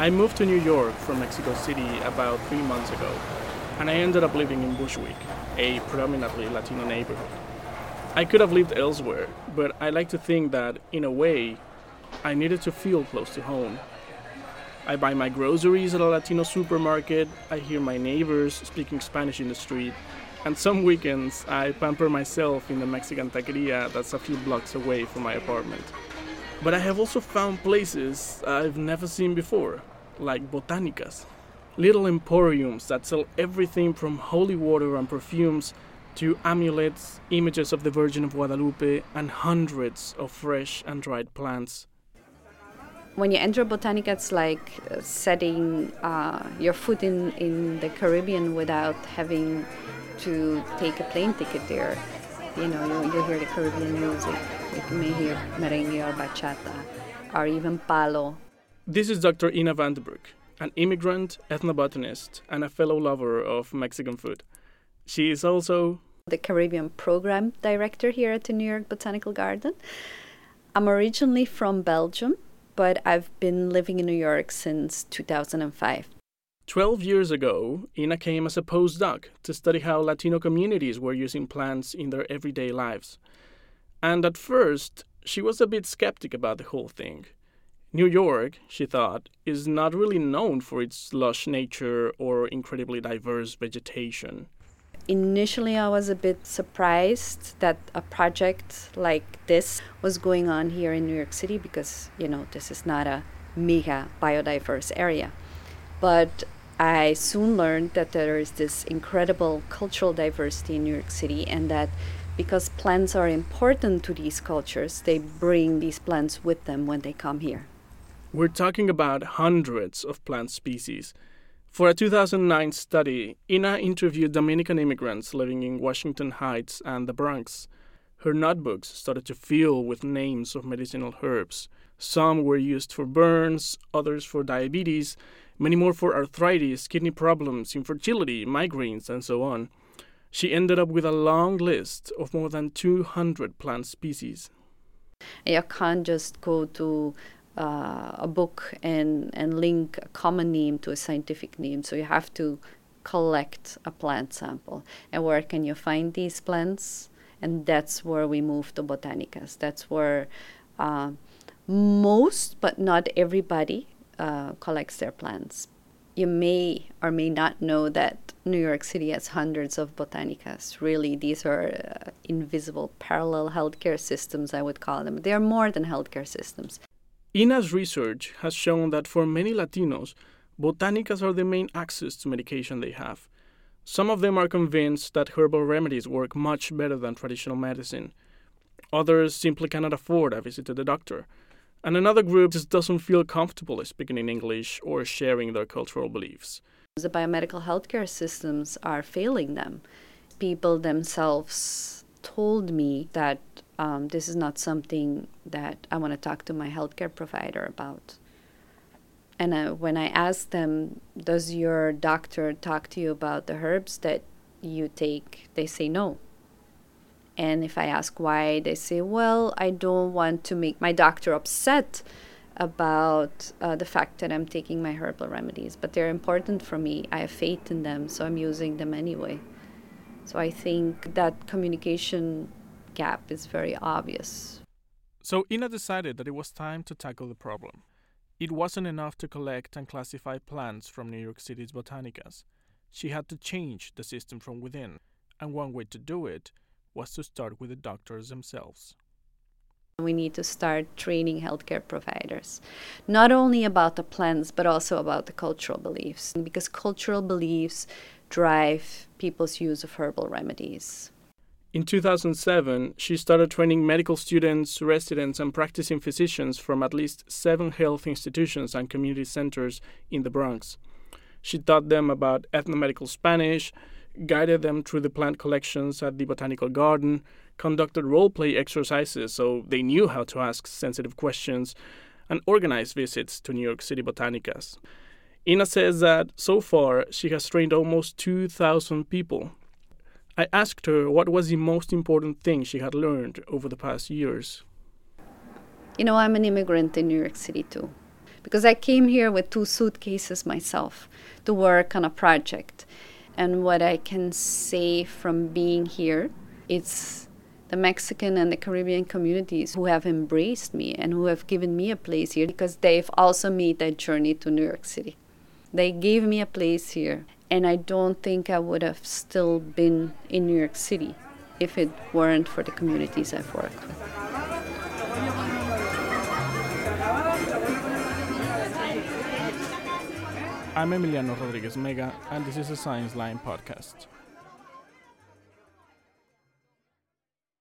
I moved to New York from Mexico City about three months ago, and I ended up living in Bushwick, a predominantly Latino neighborhood. I could have lived elsewhere, but I like to think that, in a way, I needed to feel close to home. I buy my groceries at a Latino supermarket, I hear my neighbors speaking Spanish in the street, and some weekends I pamper myself in the Mexican taqueria that's a few blocks away from my apartment. But I have also found places I've never seen before, like botanicas. Little emporiums that sell everything from holy water and perfumes to amulets, images of the Virgin of Guadalupe, and hundreds of fresh and dried plants. When you enter Botanica, it's like uh, setting uh, your foot in, in the Caribbean without having to take a plane ticket there. You know, you, you hear the Caribbean music. You may hear merengue or bachata or even palo. This is Dr. Ina Vandebroek, an immigrant, ethnobotanist, and a fellow lover of Mexican food. She is also the Caribbean program director here at the New York Botanical Garden. I'm originally from Belgium, but I've been living in New York since 2005. Twelve years ago, Ina came as a postdoc to study how Latino communities were using plants in their everyday lives. And at first, she was a bit skeptic about the whole thing. New York, she thought, is not really known for its lush nature or incredibly diverse vegetation. Initially, I was a bit surprised that a project like this was going on here in New York City because, you know, this is not a mega biodiverse area. But I soon learned that there is this incredible cultural diversity in New York City and that because plants are important to these cultures, they bring these plants with them when they come here. We're talking about hundreds of plant species. For a 2009 study, Ina interviewed Dominican immigrants living in Washington Heights and the Bronx. Her notebooks started to fill with names of medicinal herbs. Some were used for burns, others for diabetes, many more for arthritis, kidney problems, infertility, migraines, and so on. She ended up with a long list of more than 200 plant species. You can't just go to uh, a book and, and link a common name to a scientific name, so you have to collect a plant sample. And where can you find these plants? And that's where we move to botanicas. That's where uh, most, but not everybody, uh, collects their plants. You may or may not know that New York City has hundreds of botanicas. Really, these are uh, invisible parallel healthcare systems, I would call them. They are more than healthcare systems. Ina's research has shown that for many Latinos, botanicas are the main access to medication they have. Some of them are convinced that herbal remedies work much better than traditional medicine. Others simply cannot afford a visit to the doctor and another group just doesn't feel comfortable speaking in English or sharing their cultural beliefs. The biomedical healthcare systems are failing them. People themselves told me that um, this is not something that I want to talk to my healthcare provider about. And uh, when I ask them, Does your doctor talk to you about the herbs that you take? They say no. And if I ask why, they say, well, I don't want to make my doctor upset about uh, the fact that I'm taking my herbal remedies, but they're important for me. I have faith in them, so I'm using them anyway. So I think that communication gap is very obvious. So Ina decided that it was time to tackle the problem. It wasn't enough to collect and classify plants from New York City's botanicas. She had to change the system from within, and one way to do it was to start with the doctors themselves. We need to start training healthcare providers, not only about the plants, but also about the cultural beliefs, because cultural beliefs drive people's use of herbal remedies. In 2007, she started training medical students, residents, and practicing physicians from at least seven health institutions and community centers in the Bronx. She taught them about ethnomedical Spanish, guided them through the plant collections at the botanical garden, conducted role play exercises so they knew how to ask sensitive questions, and organized visits to New York City botanicas. Ina says that so far she has trained almost 2,000 people. I asked her what was the most important thing she had learned over the past years. You know, I'm an immigrant in New York City too. because I came here with two suitcases myself to work on a project. And what I can say from being here, it's the Mexican and the Caribbean communities who have embraced me and who have given me a place here because they've also made that journey to New York City. They gave me a place here, and I don't think I would have still been in New York City if it weren't for the communities I've worked with. I'm Emiliano Rodriguez Mega, and this is a Scienceline podcast.